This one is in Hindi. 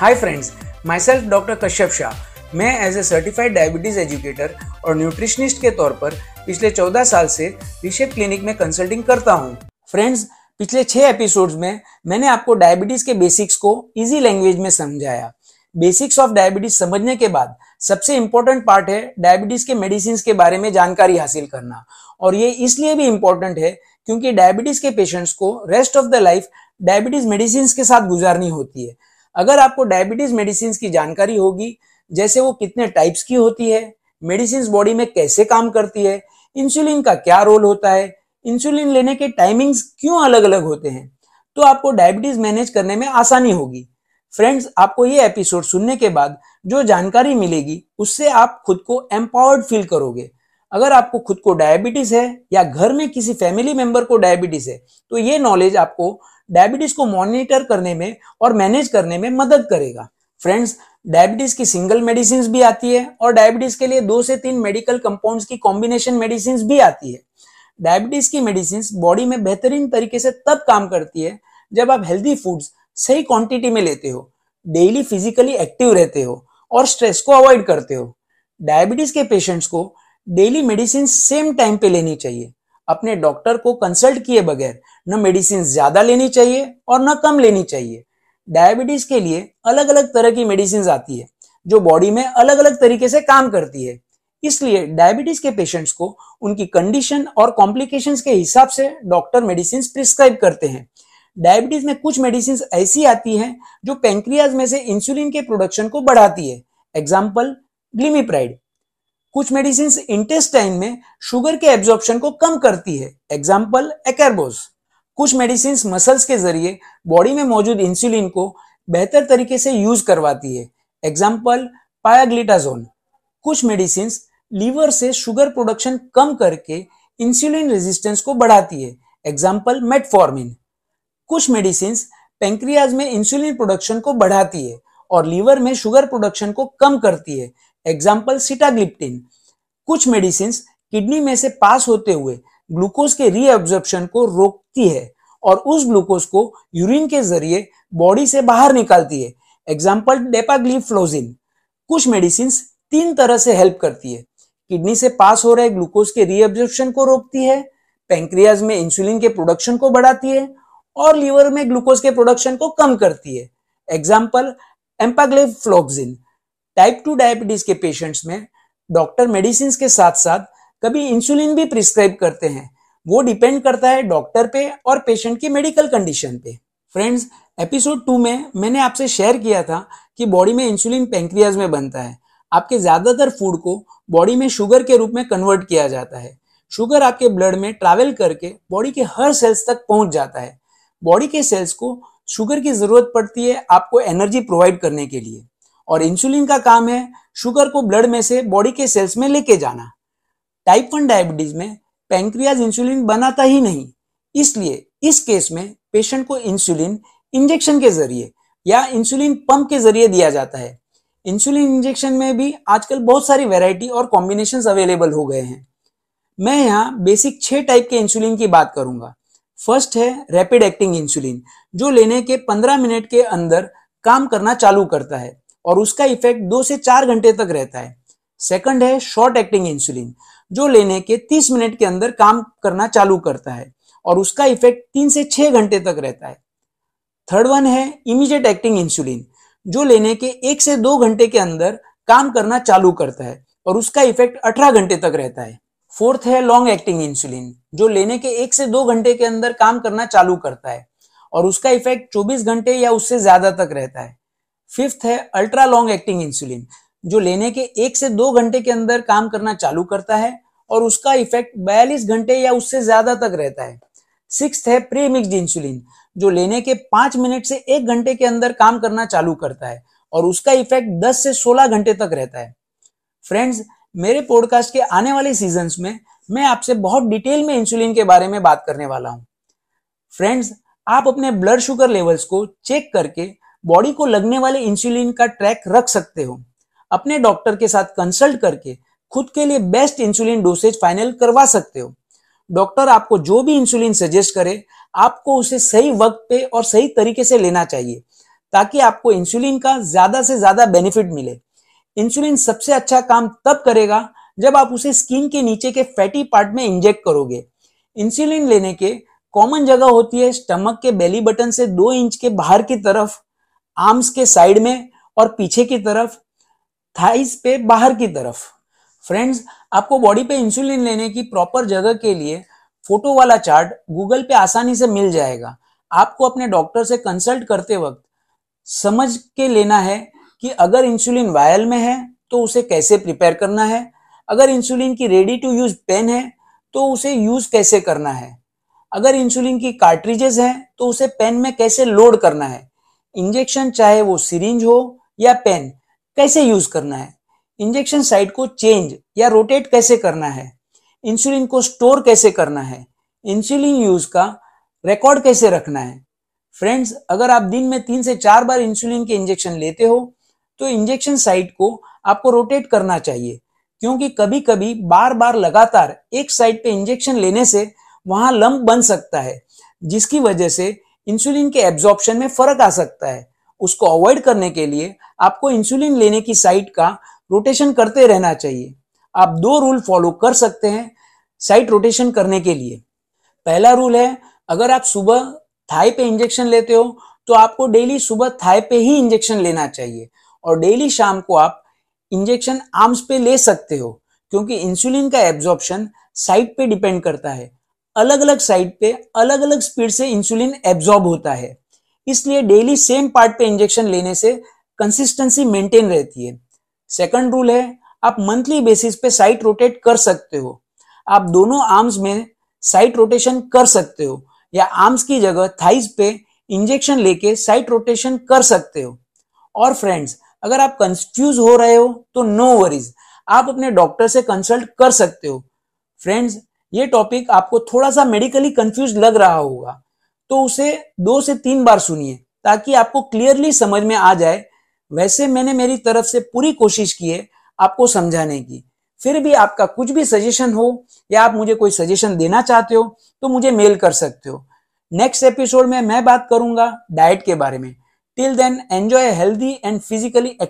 Hi friends myself doctor Kashyap Shah मैं as a certified diabetes educator और न्यूट्रिशनिस्ट के तौर पर पिछले 14 साल से रिशेप क्लिनिक में कंसल्टिंग करता हूँ। फ्रेंड्स पिछले छह एपिसोड्स में मैंने आपको डायबिटीज़ के बेसिक्स को इजी लैंग्वेज में समझाया। बेसिक्स ऑफ़ डायबिटीज़ समझने के बाद सबसे इंपॉर्टेंट पार्ट है डायबिटीज़ के मेडिसिन के बारे में जानकारी हासिल करना। और ये इसलिए भी इंपॉर्टेंट है क्योंकि डायबिटीज़ के पेशेंट्स को rest of the life diabetes medicine के साथ गुजारनी होती है। अगर आपको डायबिटीज़ मेडिसिन की जानकारी होगी, जैसे वो कितने टाइप्स की होती है मेडिसिन बॉडी में कैसे काम करती है इंसुलिन का क्या रोल होता है इंसुलिन लेने के टाइमिंग्स क्यों अलग अलग होते हैं तो आपको डायबिटीज़ मैनेज करने में आसानी होगी। फ्रेंड्स आपको ये एपिसोड सुनने के बाद जो जानकारी मिलेगी, उससे आप खुद को एम्पावर्ड फील करोगे। अगर आपको खुद को डायबिटीज़ है या घर में किसी फैमिली मेंबर को डायबिटीज़ है तो ये नॉलेज आपको डायबिटीज़ को मॉनिटर करने में और मैनेज करने में मदद करेगा। फ्रेंड्स डायबिटीज़ की सिंगल मेडिसिन भी आती है और डायबिटीज़ के लिए दो से तीन मेडिकल कंपाउंड्स की कॉम्बिनेशन मेडिसिन भी आती है। डायबिटीज़ की मेडिसिन बॉडी में बेहतरीन तरीके से तब काम करती है जब आप हेल्दी फूड्स सही क्वांटिटी में लेते हो डेली फिजिकली एक्टिव रहते हो और स्ट्रेस को अवॉइड करते हो। डायबिटीज़ के पेशेंट्स को डेली मेडिसिन सेम टाइम पे लेनी चाहिए। अपने डॉक्टर को कंसल्ट किए बगैर न मेडिसिन ज़्यादा लेनी चाहिए और न कम लेनी चाहिए। डायबिटीज़ के लिए अलग अलग तरह की मेडिसिन आती है, जो बॉडी में अलग अलग तरीके से काम करती है। इसलिए डायबिटीज़ के पेशेंट्स को उनकी कंडीशन और कॉम्प्लिकेशंस के हिसाब से डॉक्टर मेडिसिन प्रिस्क्राइब करते हैं। डायबिटीज़ में कुछ मेडिसिन ऐसी आती हैं, जो पेंक्रियाज में से इंसुलिन के प्रोडक्शन को बढ़ाती है। एग्ज़ाम्पल ग्लिमिप्राइड कुछ मेडिसिन इंटेस्टाइन में शुगर के एब्जॉर्प्शन को कम करती है। एग्ज़ाम्पल एकरबोस कुछ मेडिसिन मसल्स के ज़रिए बॉडी में मौजूद इंसुलिन को बेहतर तरीके से यूज़ करवाती है। एग्ज़ाम्पल पायाग्लिटाजोन कुछ मेडिसिन लीवर से शुगर प्रोडक्शन कम करके इंसुलिन रेजिस्टेंस को बढ़ाती है। एग्ज़ाम्पल मेटफॉर्मिन कुछ मेडिसिन पेंक्रियाज में इंसुलिन प्रोडक्शन को बढ़ाती है और लीवर में शुगर प्रोडक्शन को कम करती है। एग्ज़ाम्पल सिटाग्लिप्टिन कुछ मेडिसिन किडनी में से पास होते हुए ग्लूकोज के रीअब्जॉर्प्शन को रोकती है। और उस ग्लूकोज को यूरिन के ज़रिए बॉडी से बाहर निकालती है। एग्ज़ाम्पल डेपाग्लीफ्लोजिन कुछ मेडिसिन तीन तरह से हेल्प करती है। किडनी से पास हो रहे ग्लूकोज के रीअब्जॉर्प्शन को रोकती है पेंक्रियाज में इंसुलिन के प्रोडक्शन को बढ़ाती है और लीवर में ग्लूकोज के प्रोडक्शन को कम करती है। Example empagliflozin type two diabetes के पेशेंट्स में डॉक्टर मेडिसिन के साथ साथ कभी इंसुलिन भी प्रिस्क्राइब करते हैं। वो डिपेंड करता है डॉक्टर पे और पेशेंट की मेडिकल कंडीशन पे। फ्रेंड्स एपिसोड टू में मैंने आपसे शेयर किया था कि बॉडी में इंसुलिन पेंक्रियाज में बनता है। आपके ज़्यादातर फ़ूड को बॉडी में शुगर के रूप में कन्वर्ट किया जाता है। शुगर आपके ब्लड में ट्रैवल करके बॉडी के हर सेल्स तक पहुँच जाता है। बॉडी के सेल्स को शुगर की ज़रूरत पड़ती है आपको एनर्जी प्रोवाइड करने के लिए। और इंसुलिन का काम है शुगर को ब्लड में से बॉडी के सेल्स में लेके जाना। टाइप वन डायबिटीज़ में पेंक्रियाज इंसुलिन बनाता ही नहीं। इसलिए इस केस में पेशेंट को इंसुलिन इंजेक्शन के ज़रिए या इंसुलिन पंप के ज़रिए दिया जाता है। इंसुलिन इंजेक्शन में भी आजकल बहुत सारी वेराइटी और कॉम्बिनेशन अवेलेबल हो गए हैं। मैं यहाँ बेसिक छह टाइप के इंसुलिन की बात करूँगा। फ़र्स्ट है रैपिड एक्टिंग इंसुलिन, जो लेने के 15 मिनट के अंदर काम करना चालू करता है और उसका इफ़ेक्ट दो से चार घंटे तक रहता है। सेकंड है शॉर्ट एक्टिंग इंसुलिन जो लेने के 30 मिनट के अंदर काम करना चालू करता है और उसका इफ़ेक्ट तीन से छह घंटे तक रहता है। थर्ड वन है इमीडिएट एक्टिंग इंसुलिन जो लेने के एक से दो घंटे के अंदर काम करना चालू करता है और उसका इफ़ेक्ट अठारह घंटे तक रहता है। फोर्थ है लॉन्ग एक्टिंग इंसुलिन जो लेने के एक से दो घंटे के अंदर काम करना चालू करता है और उसका इफ़ेक्ट 24 घंटे या उससे ज़्यादा तक रहता है। फिफ्थ है अल्ट्रा लॉन्ग एक्टिंग इंसुलिन जो लेने के एक से दो घंटे के अंदर काम करना चालू करता है और उसका इफ़ेक्ट बयालीस घंटे या उससे ज़्यादा तक रहता है। सिक्स है प्री मिक्सड इंसुलिन, जो लेने के पाँच मिनट से एक घंटे के अंदर काम करना चालू करता है और उसका इफ़ेक्ट दस से सोलह घंटे तक रहता है। फ्रेंड्स, मेरे पॉडकास्ट के आने वाले सीज़न में मैं आपसे बहुत डिटेल में इंसुलिन के बारे में बात करने वाला हूँ। फ्रेंड्स, आप अपने ब्लड शुगर लेवल्स को चेक करके बॉडी को लगने वाले इंसुलिन का ट्रैक रख सकते हो। अपने डॉक्टर के साथ कंसल्ट करके खुद के लिए बेस्ट इंसुलिन डोसेज फाइनल करवा सकते हो। डॉक्टर आपको जो भी इंसुलिन सजेस्ट करे, आपको उसे सही वक्त पे और सही तरीके से लेना चाहिए, ताकि आपको इंसुलिन का ज़्यादा से ज़्यादा बेनिफिट मिले। इंसुलिन सबसे अच्छा काम तब करेगा जब आप उसे स्किन के नीचे के फैटी पार्ट में इंजेक्ट करोगे। इंसुलिन लेने के कॉमन जगह होती है स्टमक के बेली बटन से दो इंच के बाहर की तरफ़ आर्म्स के साइड में और पीछे की तरफ़। थाइस पे बाहर की तरफ़। फ्रेंड्स आपको बॉडी पे इंसुलिन लेने की प्रॉपर जगह के लिए फ़ोटो वाला चार्ट गूगल पे आसानी से मिल जाएगा। आपको अपने डॉक्टर से कंसल्ट करते वक्त समझ के लेना है कि अगर इंसुलिन वायल में है तो उसे कैसे प्रिपेयर करना है। अगर इंसुलिन की रेडी टू यूज़ पेन है तो उसे यूज़ कैसे करना है। अगर इंसुलिन की कार्ट्रिजेस हैं तो उसे पेन में कैसे लोड करना है। इंजेक्शन चाहे वो सिरिंज हो या पेन कैसे यूज़ करना है? इंजेक्शन साइट को चेंज या रोटेट कैसे करना है? इंसुलिन को स्टोर कैसे करना है? इंसुलिन यूज़ का रिकॉर्ड कैसे रखना है? फ्रेंड्स अगर आप दिन में तीन से चार बार इंसुलिन के इंजेक्शन लेते हो तो इंजेक्शन साइट को आपको रोटेट करना चाहिए। क्योंकि कभी कभी बार बार लगातार एक साइड पे इंजेक्शन लेने से वहाँ लंप बन सकता है, जिसकी वजह से इंसुलिन के एब्जॉर्प्शन में फ़र्क आ सकता है। उसको अवॉइड करने के लिए आपको इंसुलिन लेने की साइट का रोटेशन करते रहना चाहिए। आप दो रूल फॉलो कर सकते हैं साइट रोटेशन करने के लिए। पहला रूल है, अगर आप सुबह थाई पे इंजेक्शन लेते हो तो आपको डेली सुबह थाई पे ही इंजेक्शन लेना चाहिए। और डेली शाम को आप इंजेक्शन आर्म्स पे ले सकते हो, क्योंकि इंसुलिन का एब्जॉर्प्शन साइट पे डिपेंड करता है। अलग अलग साइट पे अलग अलग स्पीड से इंसुलिन एब्जॉर्ब होता है। इसलिए डेली सेम पार्ट पे इंजेक्शन लेने से कंसिस्टेंसी मेंटेन रहती है। सेकंड रूल है, आप मंथली बेसिस पे साइट रोटेट कर सकते हो। आप दोनों आर्म्स में साइट रोटेशन कर सकते हो या आर्म्स की जगह थाइस पे इंजेक्शन लेके साइट रोटेशन कर सकते हो। और फ्रेंड्स अगर आप कंफ्यूज हो रहे हो तो नो वरीज आप अपने डॉक्टर से कंसल्ट कर सकते हो। फ्रेंड्स ये टॉपिक आपको थोड़ा सा मेडिकली कंफ्यूज लग रहा होगा। तो उसे दो से तीन बार सुनिए, ताकि आपको क्लियरली समझ में आ जाए, वैसे मैंने मेरी तरफ़ से पूरी कोशिश की है आपको समझाने की। फिर भी आपका कुछ भी सजेशन हो, या आप मुझे कोई सजेशन देना चाहते हो तो मुझे मेल कर सकते हो। नेक्स्ट एपिसोड में मैं बात करूँगा डाइट के बारे में। Till then enjoy healthy and physically